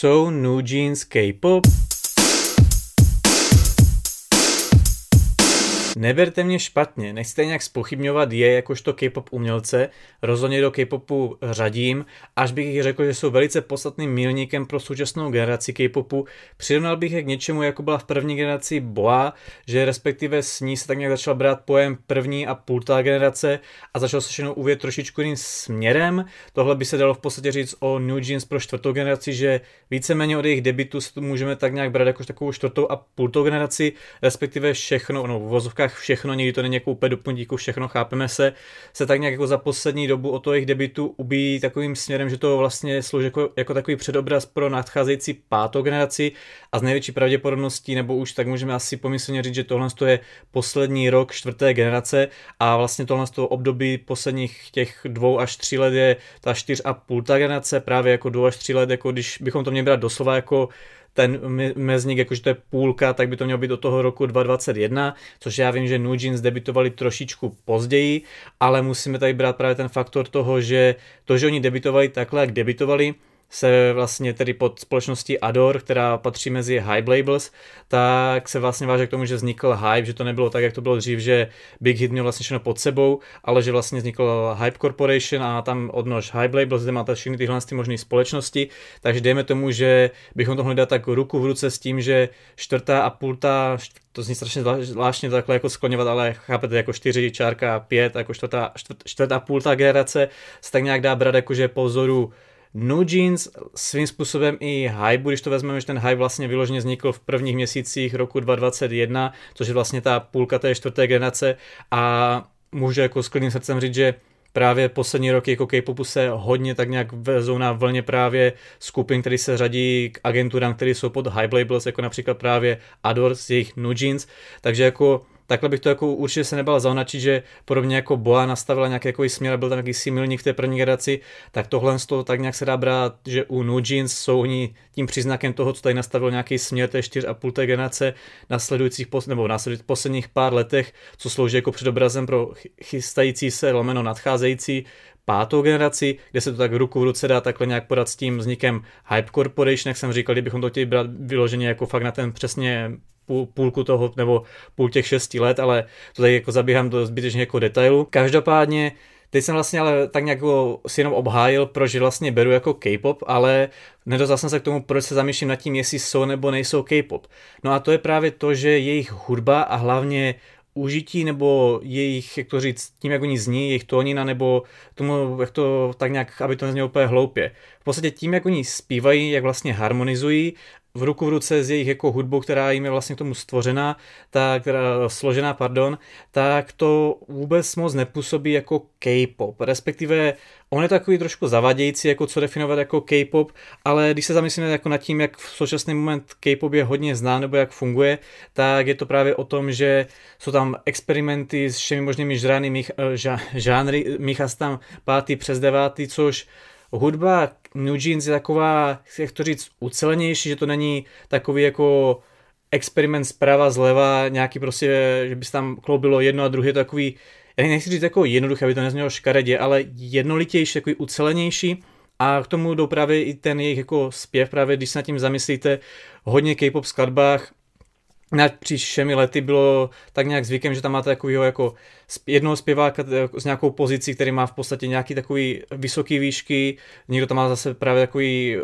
Jsou New Jeans K-pop? Neberte mě špatně, nechci nějak spochybňovat je jakožto K-pop umělce, rozhodně do K-popu řadím, až bych řekl, že jsou velice podstatným milníkem pro současnou generaci K-popu. Přirovnal bych je k něčemu, jako byla v první generaci Boa, že respektive s ní se tak nějak začal brát pojem první a půltá generace a začal se všechno uvět trošičku jiným směrem. Tohle by se dalo v podstatě říct o New Jeans pro čtvrtou generaci, že víceméně od jejich debitu můžeme tak nějak brát jako takovou čtvrtou a půltou generaci, respektive všechno, no uvozovkách všechno, někdy to není jako úplně do puntíku všechno, chápeme se, se tak nějak jako za poslední dobu o to jejich debitu ubíjí takovým směrem, že to vlastně slouží jako, jako takový předobraz pro nadcházející pátou generaci a z největší pravděpodobností, nebo už tak můžeme asi pomyslně říct, že tohle je poslední rok čtvrté generace a vlastně tohle to období posledních těch dvou až tří let je ta čtyř a půl generace, právě jako dvou až tří let, jako když bychom to měli brát doslova jako ten mezník, jakože to je půlka, tak by to mělo být do toho roku 2021, což já vím, že New Jeans debitovali trošičku později, ale musíme tady brát právě ten faktor toho, že to, že oni debitovali takhle, jak debitovali, se vlastně tedy pod společností Ador, která patří mezi hype labels, tak se vlastně váže k tomu, že vznikl hype, že to nebylo tak, jak to bylo dřív, že Big Hit měl vlastně všechno pod sebou, ale že vlastně vznikl Hype Corporation a tam odnož hype labels, kde máte všechny tyhle ty možné společnosti, takže dejme tomu, že bychom to mohli dát tak ruku v ruce s tím, že čtvrtá a půlta, to zní strašně zvláštně takhle jako skloňovat, ale chápete, jako čtyři, čárka, pět, jako čtvrtá, čtvrtá a půlta generace se tak nějak dá brát jakože po vzoru No Jeans svým způsobem i hype, když to vezmeme, že ten hype vlastně vyloženě vznikl v prvních měsících roku 2021, což je vlastně ta půlka té čtvrté generace a můžu jako s klidným srdcem říct, že právě poslední roky jako K-popu se hodně tak nějak vezou na vlně právě skupin, který se řadí k agenturám, které jsou pod hype labels, jako například právě Adore z jejich New Jeans, takže jako takhle bych to jako určitě se nebal zaonačit, že podobně jako Boa nastavila nějaký jako směr, byl tam nějaký milník v té první generaci, tak tohle z toho tak nějak se dá brát, že u New Jeans jsou oni tím příznakem toho, co tady nastavil nějaký směr té 4,5 té generace nasledujících, nebo následujících posledních pár letech, co slouží jako předobrazem pro chystající se, lomeno nadcházející pátou generaci, kde se to tak ruku v ruce dá takhle nějak podat s tím vznikem Hype Corporation, jak jsem říkal, kdybychom to chtěli brát vyloženě jako fakt na ten přesně půl, půlku toho, nebo půl těch šesti let, ale to tady jako zabíhám do zbytečně jako detailu. Každopádně Teď jsem vlastně ale tak nějak si jenom obhájil, proč vlastně beru jako K-pop, ale nedostal jsem se k tomu, proč se zamýšlím nad tím, jestli jsou nebo nejsou K-pop. No a to je právě to, že jejich hudba a hlavně užití nebo jejich, jak to říct, tím, jak oni zní, jejich tónina, nebo tomu, jak to tak nějak, aby to neznělo úplně hloupě. V podstatě tím, jak oni zpívají, jak vlastně harmonizují v ruku v ruce s jejich jako hudbou, která jim je vlastně k tomu stvořená, tak, složená, pardon, tak to vůbec moc nepůsobí jako K-pop, respektive on je takový trošku zavadějící, jako co definovat jako K-pop, ale když se zamyslíme jako nad tím, jak v současný moment K-pop je hodně znám nebo jak funguje, tak je to právě o tom, že jsou tam experimenty s všemi možnými žrány, žánry, míchá tam pátý přes devátý, což hudba New Jeans je taková, jak to říct, ucelenější, že to není takový jako experiment zprava, zleva, nějaký prostě, že by se tam kloubilo jedno a druhé, takový, já nechci říct jako jednoduché, aby to neznělo škaredě, ale jednolitější, takový ucelenější. A k tomu jdou právě i ten jejich jako zpěv, právě když se nad tím zamyslíte, hodně K-pop skladbách napříč všemi lety bylo tak nějak zvykem, že tam máte takovýho jako jednoho zpěváka s nějakou pozicí, který má v podstatě nějaký takový vysoký výšky, někdo tam má zase právě takový,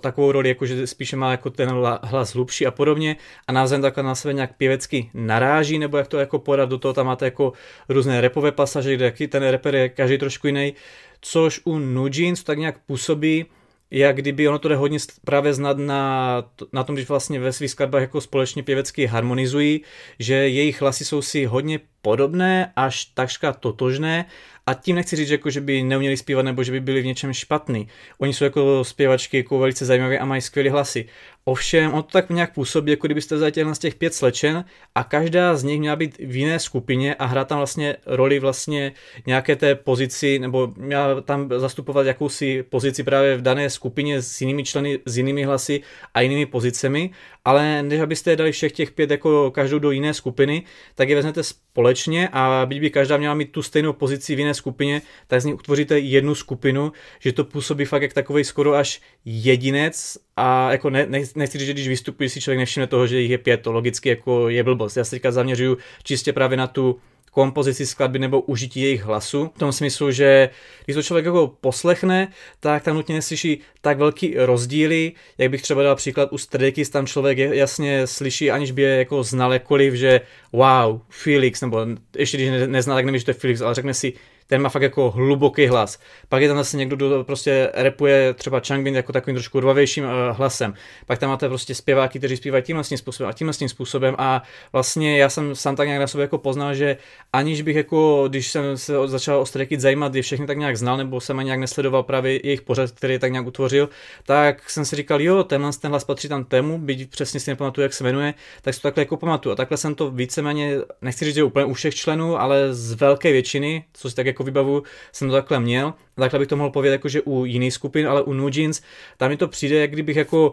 takovou roli, jako že spíše má jako ten hlas hlubší a podobně. A názem takhle na sebe nějak pěvecky naráží, nebo jak to jako podat. Do toho, tam máte jako různé repové pasaže, kde ten reper je každý trošku jiný, což u New Jeans tak nějak působí, jak kdyby ono to jde hodně právě znát na, na tom, když vlastně ve svých skladbách jako společně pěvecky harmonizují, že jejich hlasy jsou si hodně podobné, až takřka totožné a tím nechci říct, jako, že by neuměli zpívat nebo že by byli v něčem špatný. Oni jsou jako zpěvačky jako velice zajímavé a mají skvělé hlasy. Ovšem, on to tak nějak působí, jako kdybyste vzali z těch pět slečen a každá z nich měla být v jiné skupině a hrát tam vlastně roli vlastně nějaké té pozici, nebo měla tam zastupovat jakousi pozici právě v dané skupině s jinými členy, s jinými hlasy a jinými pozicemi, ale než abyste je dali všech těch pět jako každou do jiné skupiny, tak je vezmete společně a byť by každá měla mít tu stejnou pozici v jiné skupině, tak z ní utvoříte jednu skupinu, že to působí fakt jak takový skoro až jedinec a jako ne, ne, nechci říct, že když vystupuje si člověk nevšimne toho, že jich je pět, to logicky jako je blbost. Já se teďka zaměřuju čistě právě na tu kompozici skladby nebo užití jejich hlasu. V tom smyslu, že když to člověk jako poslechne, tak tam nutně neslyší tak velký rozdíly, jak bych třeba dal příklad u Stray tam člověk jasně slyší, aniž by je jako znal jakkoliv, že wow, Felix, nebo ještě když nezná, tak neví, že to je Felix, ale řekne si, ten má fakt jako hluboký hlas. Pak je tam zase někdo, kdo prostě repuje třeba Changbin jako takovým trošku rvavějším uh, hlasem. Pak tam máte prostě zpěváky, kteří zpívají tímhle tím způsobem a tím způsobem a vlastně já jsem sám tak nějak na sobě jako poznal, že aniž bych jako, když jsem se začal o Stray zajímat, je všechny tak nějak znal, nebo jsem ani nějak nesledoval právě jejich pořad, který tak nějak utvořil, tak jsem si říkal, jo, tenhle ten hlas patří tam tému, byť přesně si nepamatuju, jak se jmenuje, tak si to takhle jako pamatuju. A takhle jsem to víceméně, nechci říct, že úplně u všech členů, ale z velké většiny, co si tak jako vybavu, jsem to takhle měl. Takhle bych to mohl povědět jakože u jiných skupin, ale u Jeans, tam mi to přijde, jak kdybych jako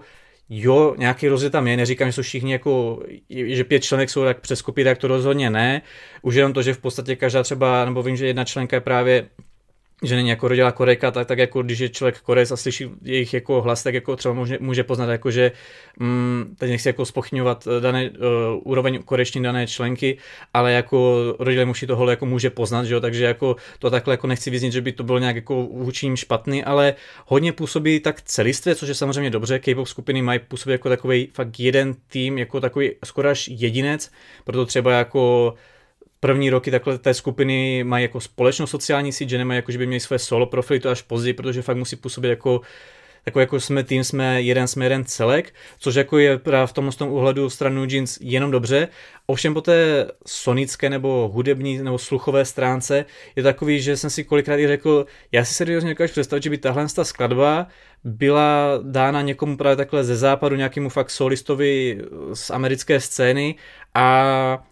Jo, nějaký rozdíl tam je, neříkám, že jsou všichni jako, že pět členek jsou tak přes skupiny, tak to rozhodně ne. Už jenom to, že v podstatě každá třeba, nebo vím, že jedna členka je právě že není jako rodila Korejka, tak, tak jako když je člověk Korejc a slyší jejich jako hlas, tak jako třeba může, může poznat jako, že mm, teď nechci jako spochňovat eh, dané uh, úroveň korejštiny dané členky, ale jako rodilé muži tohle jako může poznat, že jo, takže jako to takhle jako nechci vyznít, že by to bylo nějak jako vůči špatný, ale hodně působí tak celistvě, což je samozřejmě dobře, K-pop skupiny mají působit jako takový fakt jeden tým, jako takový skoro až jedinec, proto třeba jako první roky takhle té skupiny mají jako společnou sociální síť, že nemají jako, že by měli své solo profily, to až později, protože fakt musí působit jako jako, jako jsme tým, jsme jeden, jsme jeden celek, což jako je právě v tomhle tom uhledu stranu Jeans jenom dobře. Ovšem po té sonické nebo hudební nebo sluchové stránce je takový, že jsem si kolikrát i řekl, já si seriózně dokážu představit, že by tahle ta skladba byla dána někomu právě takhle ze západu, nějakému fakt solistovi z americké scény a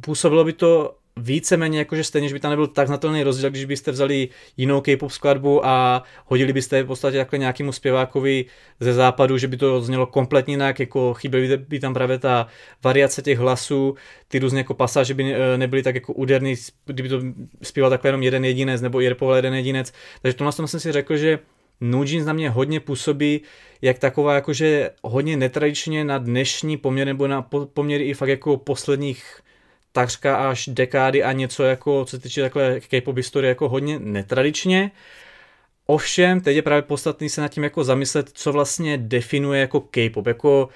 působilo by to víceméně jakože stejně, že by tam nebyl tak znatelný rozdíl, když byste vzali jinou K-pop skladbu a hodili byste v podstatě takhle nějakému zpěvákovi ze západu, že by to znělo kompletně jinak, jako chyběly by tam právě ta variace těch hlasů, ty různé jako pasáže by eh, nebyly tak jako úderný, kdyby to zpíval takhle jenom jeden jedinec nebo i repoval jeden jedinec. Takže tomhle jsem si řekl, že New Jeans na mě hodně působí jak taková jakože hodně netradičně na dnešní poměr nebo na poměry i fakt jako posledních takřka až dekády a něco jako, co se týče takhle K-pop historie, jako hodně netradičně. Ovšem, teď je právě podstatný se nad tím jako zamyslet, co vlastně definuje jako K-pop. Jako,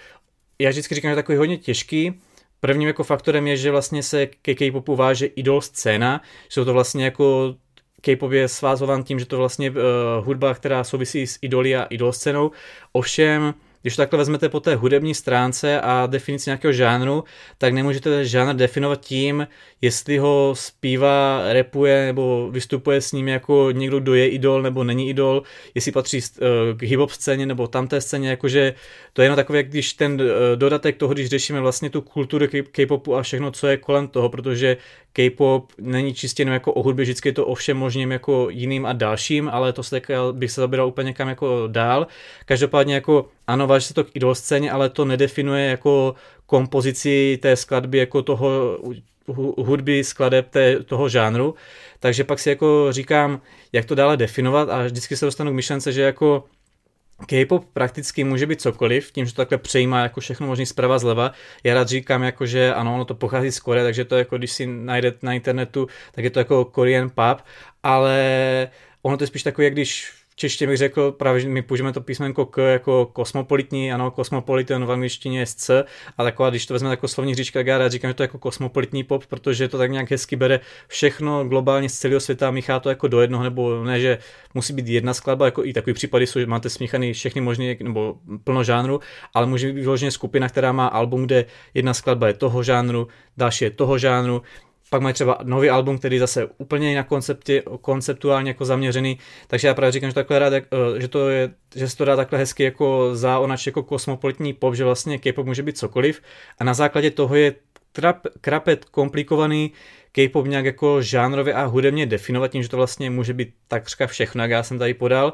já vždycky říkám, že takový hodně těžký. Prvním jako faktorem je, že vlastně se ke K-popu váže idol scéna, jsou to vlastně jako K-pop je svázovan tím, že to vlastně uh, hudba, která souvisí s idoly a idol scénou. Ovšem, když to takhle vezmete po té hudební stránce a definici nějakého žánru, tak nemůžete žánr definovat tím, jestli ho zpívá, repuje nebo vystupuje s ním jako někdo, kdo je idol nebo není idol, jestli patří eh, k hip-hop scéně nebo tamté scéně, jakože to je jenom takové, když ten eh, dodatek toho, když řešíme vlastně tu kulturu K-popu a všechno, co je kolem toho, protože K-pop není čistě jenom jako o hudbě, vždycky je to o všem možným jako jiným a dalším, ale to se tak, bych se zabíral úplně někam jako dál. Každopádně jako ano, váží se to k idol scéně, ale to nedefinuje jako kompozici té skladby jako toho hudby, skladeb té, toho žánru. Takže pak si jako říkám, jak to dále definovat a vždycky se dostanu k myšlence, že jako K-pop prakticky může být cokoliv, tím, že to takhle přejímá jako všechno možný zprava zleva. Já rád říkám, jako, že ano, ono to pochází z Koreje, takže to jako, když si najdete na internetu, tak je to jako Korean pop, ale ono to je spíš takové, když v češtině bych řekl, právě že my použijeme to písmenko K jako kosmopolitní, ano, kosmopolitan v angličtině je C, a taková, když to vezme jako slovní říčka, tak já rád říkám, že to je jako kosmopolitní pop, protože to tak nějak hezky bere všechno globálně z celého světa, míchá to jako do jednoho, nebo ne, že musí být jedna skladba, jako i takový případy jsou, že máte smíchaný všechny možné, nebo plno žánru, ale může být vyloženě skupina, která má album, kde jedna skladba je toho žánru, další je toho žánru, pak mají třeba nový album, který zase úplně na konceptě, konceptuálně jako zaměřený, takže já právě říkám, že takhle rád, eh, že, to je, že se to dá takhle hezky jako za onač jako kosmopolitní pop, že vlastně K-pop může být cokoliv a na základě toho je trap, krapet komplikovaný K-pop nějak jako žánrově a hudebně definovat tím, že to vlastně může být takřka všechno, jak já jsem tady podal.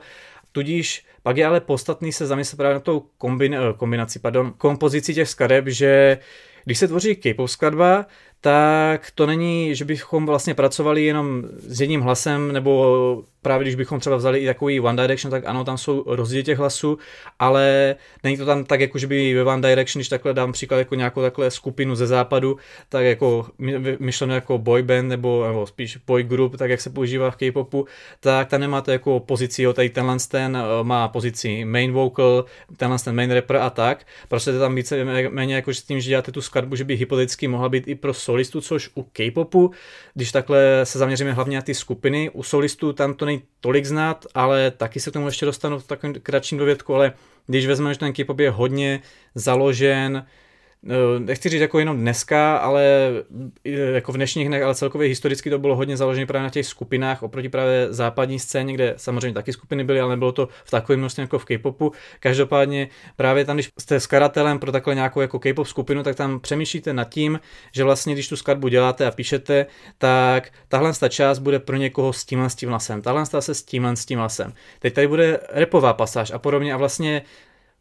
Tudíž pak je ale podstatný se zamyslet právě na tou kombin, eh, kombinaci, pardon, kompozici těch skladeb, že když se tvoří K-pop skladba, tak to není, že bychom vlastně pracovali jenom s jedním hlasem, nebo právě když bychom třeba vzali i takový One Direction, tak ano, tam jsou rozdíly těch hlasů, ale není to tam tak, jako že by ve One Direction, když takhle dám příklad jako nějakou takhle skupinu ze západu, tak jako myšleno jako boy band nebo, nebo spíš boy group, tak jak se používá v K-popu, tak tam nemáte jako pozici, jo, tady tenhle ten eh, má pozici main vocal, tenhle ten main rapper a tak, prostě to tam více méně jako s tím, že děláte tu skladbu, že by hypoteticky mohla být i pro solistu, což u K-popu, když takhle se zaměříme hlavně na ty skupiny, u solistů tam to není tolik znát, ale taky se k tomu ještě dostanu v takovém kratším dovědku, ale když vezmeme, že ten K-pop je hodně založen nechci říct jako jenom dneska, ale eh, jako v dnešních dnech, ale celkově historicky to bylo hodně založené právě na těch skupinách oproti právě západní scéně, kde samozřejmě taky skupiny byly, ale nebylo to v takovém množství jako v K-popu. Každopádně právě tam, když jste skladatelem pro takhle nějakou jako K-pop skupinu, tak tam přemýšlíte nad tím, že vlastně když tu skladbu děláte a píšete, tak tahle ta část bude pro někoho s tímhle s tím hlasem, tahle se s tímhle s tím hlasem. Teď tady bude repová pasáž a podobně a vlastně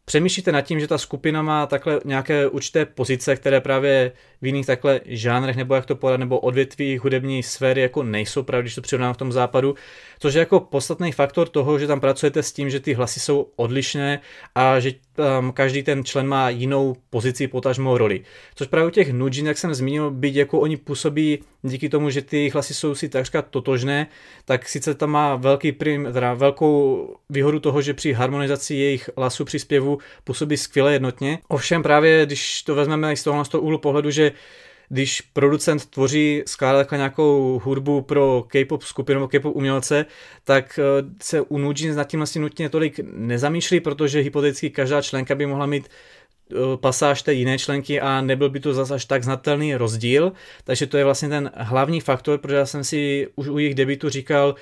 přemýšlíte nad tím, že ta skupina má takhle nějaké určité pozice, které právě v jiných takhle žánrech, nebo jak to podat, nebo odvětví hudební sféry jako nejsou právě, když to přirovnám v tom západu, což je jako podstatný faktor toho, že tam pracujete s tím, že ty hlasy jsou odlišné a že um, každý ten člen má jinou pozici, potažmou roli. Což právě u těch nudžin, jak jsem zmínil, byť jako oni působí díky tomu, že ty hlasy jsou si takřka totožné, tak sice tam má velký prim, teda velkou výhodu toho, že při harmonizaci jejich hlasů při zpěvu působí skvěle jednotně. Ovšem právě, když to vezmeme z toho, z toho úhlu pohledu, že když producent tvoří, skládá takhle nějakou hudbu pro K-pop skupinu nebo K-pop umělce, tak eh, se u Nujins nad tím vlastně nutně tolik nezamýšlí, protože hypoteticky každá členka by mohla mít eh, pasáž té jiné členky a nebyl by to zase až tak znatelný rozdíl, takže to je vlastně ten hlavní faktor, protože já jsem si už u jejich debitu říkal,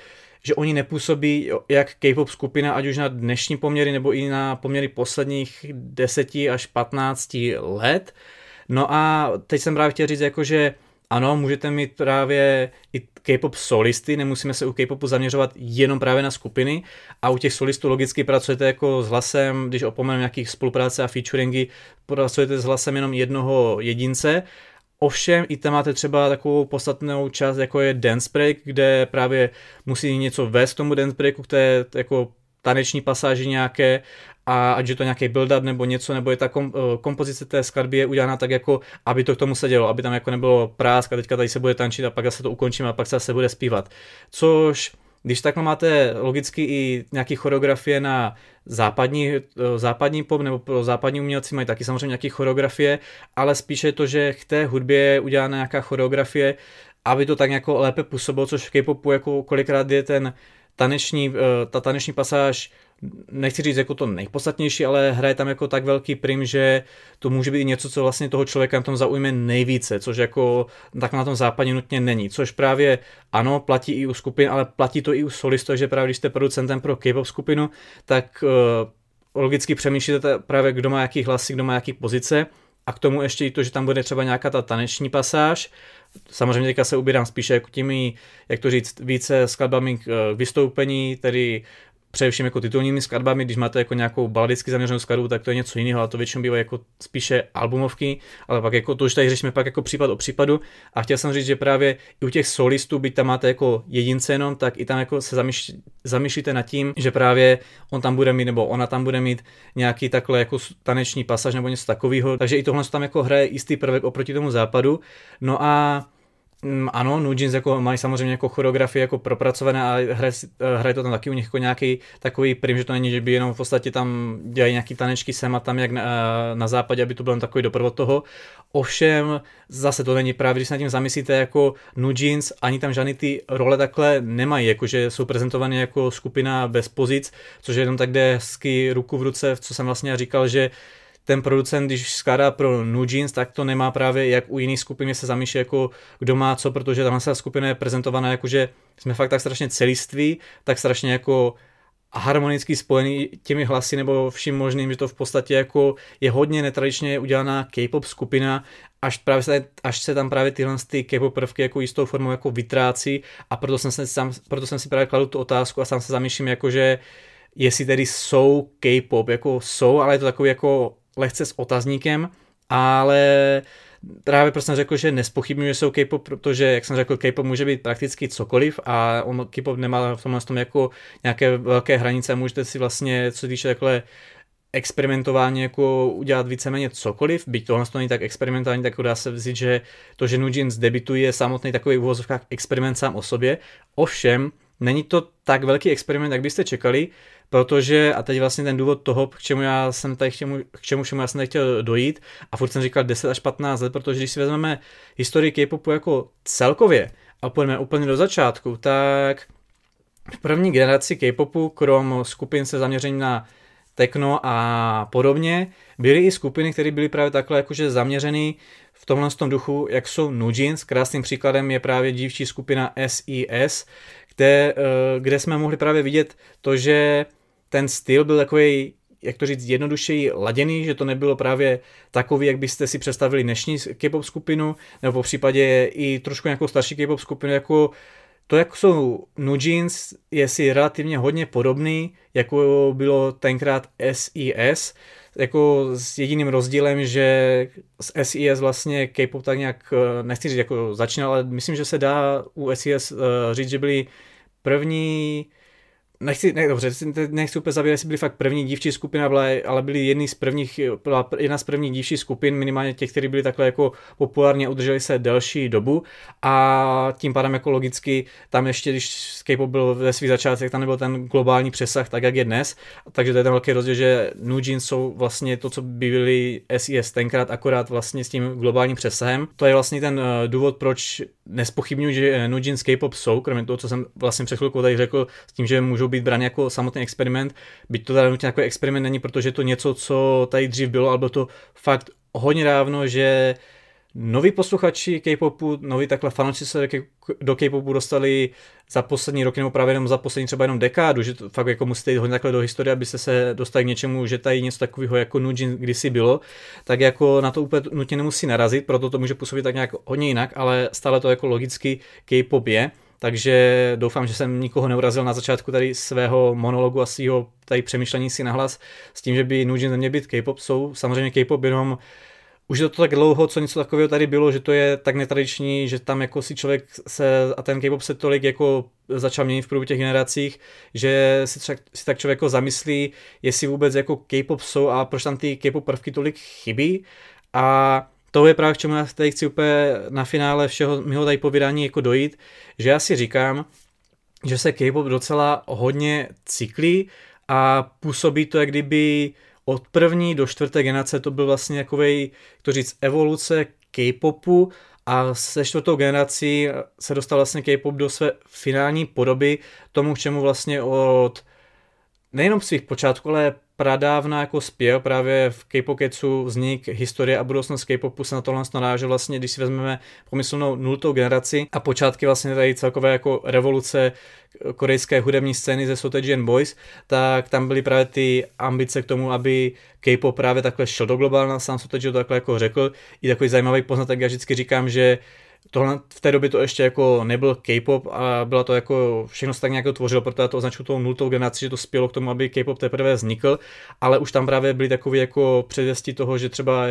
že oni nepůsobí jak K-pop skupina, ať už na dnešní poměry nebo i na poměry posledních 10 až 15 let, No a teď jsem právě chtěl říct, jako, že ano, můžete mít právě i K-pop solisty, nemusíme se u K-popu zaměřovat jenom právě na skupiny a u těch solistů logicky pracujete jako s hlasem, když opomeneme nějakých spolupráce a featuringy, pracujete s hlasem jenom jednoho jedince, Ovšem i tam máte třeba takovou podstatnou část, jako je dance break, kde právě musí něco vést k tomu dance breaku, které jako taneční pasáži nějaké a ať je to nějaký build-up nebo něco, nebo je ta kom, eh, kompozice té skladby je udělána tak jako, aby to k tomu se dělo, aby tam jako nebylo prásk a teďka tady se bude tančit a pak se to ukončíme a pak se bude zpívat. Což když takhle máte logicky i nějaké choreografie na západní, eh, západní pop nebo pro západní umělci mají taky samozřejmě nějaké choreografie, ale spíše to, že k té hudbě je udělána nějaká choreografie, aby to tak nějak lépe působilo, což v K-popu jako kolikrát je ten taneční, eh, ta taneční pasáž nechci říct jako to nejpodstatnější, ale hraje tam jako tak velký prim, že to může být něco, co vlastně toho člověka na tom zaujme nejvíce, což jako tak na tom západě nutně není. Což právě ano, platí i u skupin, ale platí to i u solistů, že právě když jste producentem pro K-pop skupinu, tak uh, logicky přemýšlíte právě, kdo má jaký hlasy, kdo má jaký pozice a k tomu ještě i to, že tam bude třeba nějaká ta taneční pasáž, Samozřejmě teďka se ubírám spíše jako těmi, jak to říct, více skladbami k eh, vystoupení, tedy především jako titulními skladbami, když máte jako nějakou baladicky zaměřenou skladbu, tak to je něco jiného, ale to většinou bývá jako spíše albumovky, ale pak jako to už tady řešíme pak jako případ o případu a chtěl jsem říct, že právě i u těch solistů, byť tam máte jako jedince jenom, tak i tam jako se zamýšlíte nad tím, že právě on tam bude mít nebo ona tam bude mít nějaký takhle jako taneční pasaž nebo něco takového, takže i tohle tam jako hraje jistý prvek oproti tomu západu. No a ano, Nujins jako mají samozřejmě jako choreografie jako propracované a hraje, eh, hraje to tam taky u nich jako nějaký takový prim, že to není, že by jenom v podstatě tam dělají nějaký tanečky sem a tam jak na, eh, na západě, aby to byl takový doprovod toho. Ovšem zase to není právě, když se nad tím zamyslíte jako Nujins, ani tam žádný ty role takhle nemají, jakože jsou prezentované jako skupina bez pozic, což je jenom tak jde hezky ruku v ruce, co jsem vlastně říkal, že ten producent, když skládá pro New Jeans, tak to nemá právě jak u jiných skupin, se zamýšlí jako kdo má co, protože tam se skupina je prezentovaná jako, že jsme fakt tak strašně celiství, tak strašně jako harmonicky spojený těmi hlasy nebo vším možným, že to v podstatě jako je hodně netradičně udělaná K-pop skupina, až, právě se, až se tam právě tyhle ty K-pop prvky jako jistou formou jako vytrácí. A proto jsem, se sám, proto jsem si právě kladl tu otázku a sám se zamýšlím jako, že jestli tedy jsou K-pop, jako jsou, ale je to takový jako lehce s otazníkem ale právě jsem řekl, že nespochybňuje jsou K-pop, protože, jak jsem řekl, K-pop může být prakticky cokoliv a on K-pop nemá v tomhle tom jako nějaké velké hranice a můžete si vlastně, co týče takhle experimentování jako udělat víceméně cokoliv, byť tohle to není tak experimentální, tak dá se vzít, že to, že Nugins debituje je samotný takový v experiment sám o sobě. Ovšem, není to tak velký experiment, jak byste čekali, protože, a teď vlastně ten důvod toho, k čemu já jsem tady chtěl, k čemu všemu já jsem tady chtěl dojít, a furt jsem říkal 10 až 15 let, protože když si vezmeme historii K-popu jako celkově a půjdeme úplně do začátku, tak v první generaci K-popu, krom skupin se zaměřením na techno a podobně, byly i skupiny, které byly právě takhle jakože zaměřený v tomhle tom duchu, jak jsou Nujins. Krásným příkladem je právě dívčí skupina SIS, kde, eh, kde jsme mohli právě vidět to, že ten styl byl takový jak to říct, jednodušeji laděný, že to nebylo právě takový, jak byste si představili dnešní K-pop skupinu, nebo po případě i trošku nějakou starší K-pop skupinu, jako to, jak jsou Nujins, je si relativně hodně podobný, jako bylo tenkrát SIS, jako s jediným rozdílem, že s SIS vlastně K-pop tak nějak, eh, nechci říct, jako začínal, ale myslím, že se dá u SIS eh, říct, že byli první nechci, ne, dobře, nechci úplně zavědět, jestli byli fakt první dívčí skupina, byla, ale byli jedni z prvních, byla jedna z prvních dívčích skupin, minimálně těch, kteří byli takhle jako populárně udrželi se delší dobu a tím pádem jako logicky tam ještě, když K-pop byl ve svých začátcích, tam nebyl ten globální přesah, tak jak je dnes, takže to je ten velký rozdíl, že Nujin jsou vlastně to, co by byli SIS tenkrát, akorát vlastně s tím globálním přesahem. To je vlastně ten eh, důvod, proč nespochybnuju, že Nujin s K-pop jsou, kromě toho, co jsem vlastně před chvilkou tady řekl, s tím, že můžou být brány jako samotný experiment, byť to teda nutně jako experiment není, protože to něco, co tady dřív bylo, ale bylo to fakt hodně dávno, že noví posluchači K-popu, noví takhle fanoušci se do K-popu dostali za poslední roky nebo právě jenom za poslední třeba jenom dekádu, že to fakt jako musíte jít hodně takhle do historie, abyste se dostali k něčemu, že tady něco takového jako Nujin kdysi bylo, tak jako na to úplně nutně nemusí narazit, proto to může působit tak nějak hodně jinak, ale stále to jako logicky K-pop je. Takže doufám, že jsem nikoho neurazil na začátku tady svého monologu a svého tady přemýšlení si nahlas s tím, že by Nujin neměl být K-pop. Jsou samozřejmě K-pop jenom už je to tak dlouho, co něco takového tady bylo, že to je tak netradiční, že tam jako si člověk se, a ten K-pop se tolik jako začal měnit v průběhu těch generacích, že si, třak, si tak člověk jako zamyslí, jestli vůbec jako K-pop jsou a proč tam ty K-pop prvky tolik chybí. A to je právě k čemu já tady chci úplně na finále všeho mého tady povídání jako dojít, že já si říkám, že se K-pop docela hodně cyklí a působí to, jak kdyby od první do čtvrté generace to byl vlastně takový, to říct, evoluce K-popu a se čtvrtou generací se dostal vlastně K-pop do své finální podoby, tomu, k čemu vlastně od nejenom svých počátků, ale pradávna jako zpěv právě v K-Pocketsu vznik historie a budoucnost K-popu se na tohle naráže vlastně, když si vezmeme pomyslnou nultou generaci a počátky vlastně tady celkové jako revoluce korejské hudební scény ze Sotejian Boys, tak tam byly právě ty ambice k tomu, aby K-pop právě takhle šel do globálna, sám Soteji to takhle jako řekl. I takový zajímavý poznatek, já vždycky říkám, že tohle, v té době to ještě jako nebyl K-pop a byla to jako, všechno se tak nějak tvořilo, proto já to označuju tou nultou generaci, že to spělo k tomu, aby K-pop teprve vznikl, ale už tam právě byly takové jako předvěstí toho, že třeba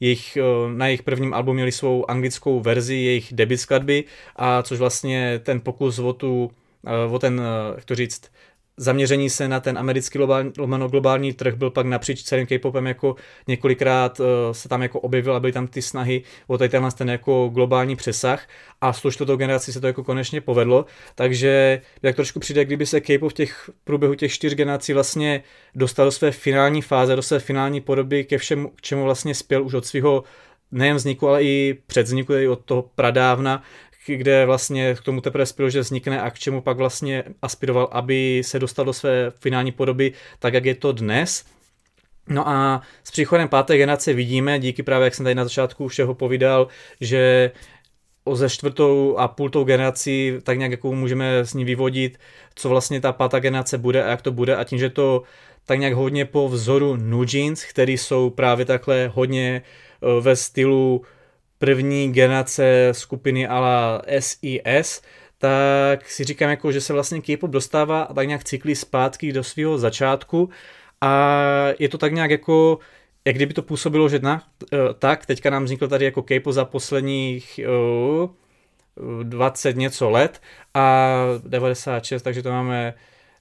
jejich, eh, na jejich prvním albu měli svou anglickou verzi jejich debut skladby, a což vlastně ten pokus o tu, eh, o ten, eh, jak to říct, zaměření se na ten americký globální, globální trh byl pak napříč celým K-popem jako několikrát uh, se tam jako objevil a byly tam ty snahy o tady tenhle ten jako globální přesah a s tou čtvrtou generací se to jako konečně povedlo, takže jak trošku přijde, kdyby se K-pop v těch průběhu těch čtyř generací vlastně dostal do své finální fáze, do své finální podoby ke všemu, k čemu vlastně spěl už od svého nejen vzniku, ale i před vzniku, od toho pradávna, kde vlastně k tomu teprve spěl, že vznikne a k čemu pak vlastně aspiroval, aby se dostal do své finální podoby, tak jak je to dnes. No a s příchodem páté generace vidíme, díky právě, jak jsem tady na začátku všeho povídal, že ze čtvrtou a půltou generací tak nějak jako můžeme s ní vyvodit, co vlastně ta pátá generace bude a jak to bude a tím, že to tak nějak hodně po vzoru Nujins, který jsou právě takhle hodně eh, ve stylu první generace skupiny ala SIS, tak si říkám, jako, že se vlastně K-pop dostává tak nějak cyklí zpátky do svého začátku a je to tak nějak jako jak kdyby to působilo, že na, uh, tak, teďka nám vzniklo tady jako K-pop za posledních uh, 20 něco let a 96, takže to máme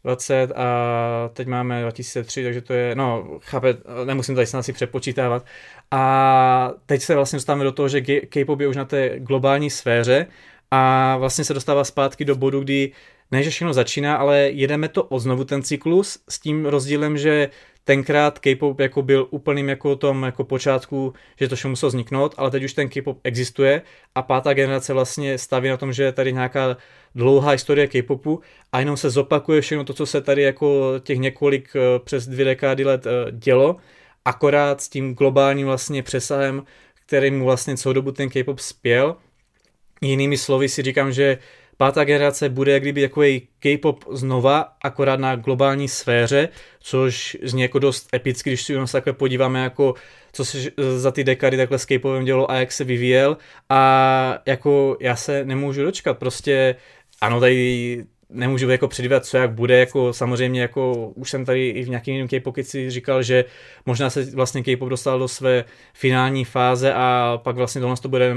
20 a teď máme 2003, takže to je, no, chápe, nemusím tady snad si přepočítávat. A teď se vlastně dostáváme do toho, že K-pop je už na té globální sféře a vlastně se dostává zpátky do bodu, kdy ne, že všechno začíná, ale jedeme to o znovu ten cyklus s tím rozdílem, že tenkrát K-pop jako byl úplným jako tom jako počátku, že to všechno muselo vzniknout, ale teď už ten K-pop existuje a pátá generace vlastně staví na tom, že je tady nějaká dlouhá historie K-popu a jenom se zopakuje všechno to, co se tady jako těch několik eh, přes dvě dekády let eh, dělo, akorát s tím globálním vlastně přesahem, kterým vlastně celou dobu ten K-pop spěl. Jinými slovy si říkám, že pátá generace bude kdyby takový K-pop znova, akorát na globální sféře, což zní jako dost epicky, když si se takhle podíváme, jako co se za ty dekady takhle s K-popem dělo a jak se vyvíjel. A jako já se nemůžu dočkat, prostě ano, tady nemůžu jako předvídat, co jak bude, jako samozřejmě jako už jsem tady i v nějakým jiném K-pop říkal, že možná se vlastně K-pop dostal do své finální fáze a pak vlastně tohle to bude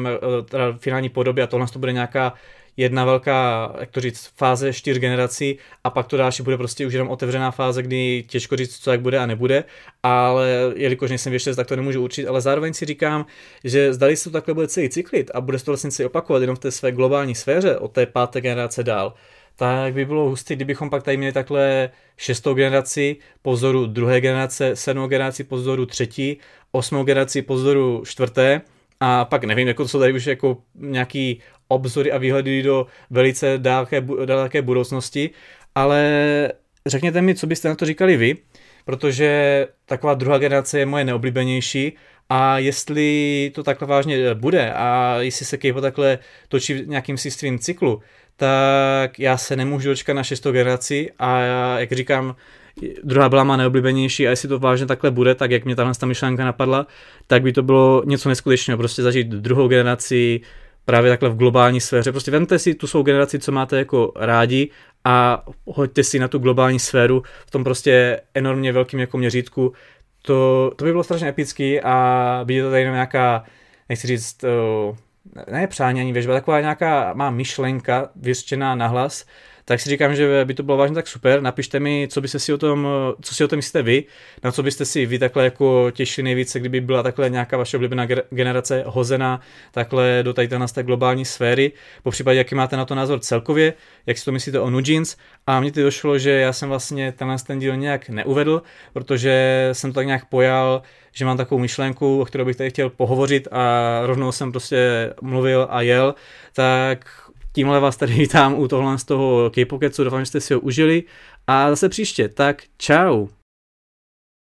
teda finální podoby a tohle to bude nějaká jedna velká, jak to říct, fáze čtyř generací a pak to další bude prostě už jenom otevřená fáze, kdy těžko říct, co jak bude a nebude, ale jelikož nejsem věštec, tak to nemůžu určit, ale zároveň si říkám, že zdali se to takhle bude celý cyklit a bude se to vlastně si opakovat jenom v té své globální sféře od té páté generace dál, tak by bylo hustý, kdybychom pak tady měli takhle šestou generaci po vzoru druhé generace, sedmou generaci po vzoru třetí, osmou generaci po vzoru čtvrté. A pak nevím, jako jsou tady už jako nějaký obzory a výhledy do velice daleké, daleké budoucnosti, ale řekněte mi, co byste na to říkali vy, protože taková druhá generace je moje neoblíbenější a jestli to takhle vážně bude a jestli se Kejpo takhle točí v nějakým si svým cyklu, tak já se nemůžu dočkat na šestou generaci a já, jak říkám, druhá byla má neoblíbenější a jestli to vážně takhle bude, tak jak mě tahle ta myšlenka napadla, tak by to bylo něco neskutečného, prostě zažít druhou generaci právě takhle v globální sféře. Prostě vemte si tu svou generaci, co máte jako rádi a hoďte si na tu globální sféru v tom prostě enormně velkým jako měřítku. To, to by bylo strašně epický a by to tady jenom nějaká, nechci říct, ne přání ani věžba, taková nějaká má myšlenka vyřčená nahlas, tak si říkám, že by to bylo vážně tak super. Napište mi, co byste si o tom, co si o tom myslíte vy, na co byste si vy takhle jako těšili nejvíce, kdyby byla takhle nějaká vaše oblíbená generace hozená takhle do tady té globální sféry. Po případě, jaký máte na to názor celkově, jak si to myslíte o Nujins. A mně to došlo, že já jsem vlastně tenhle ten díl nějak neuvedl, protože jsem to tak nějak pojal, že mám takovou myšlenku, o kterou bych tady chtěl pohovořit a rovnou jsem prostě mluvil a jel, tak Tímhle vás tady vítám u tohle z toho K-Pocketsu, doufám, že jste si ho užili. A zase příště, tak čau.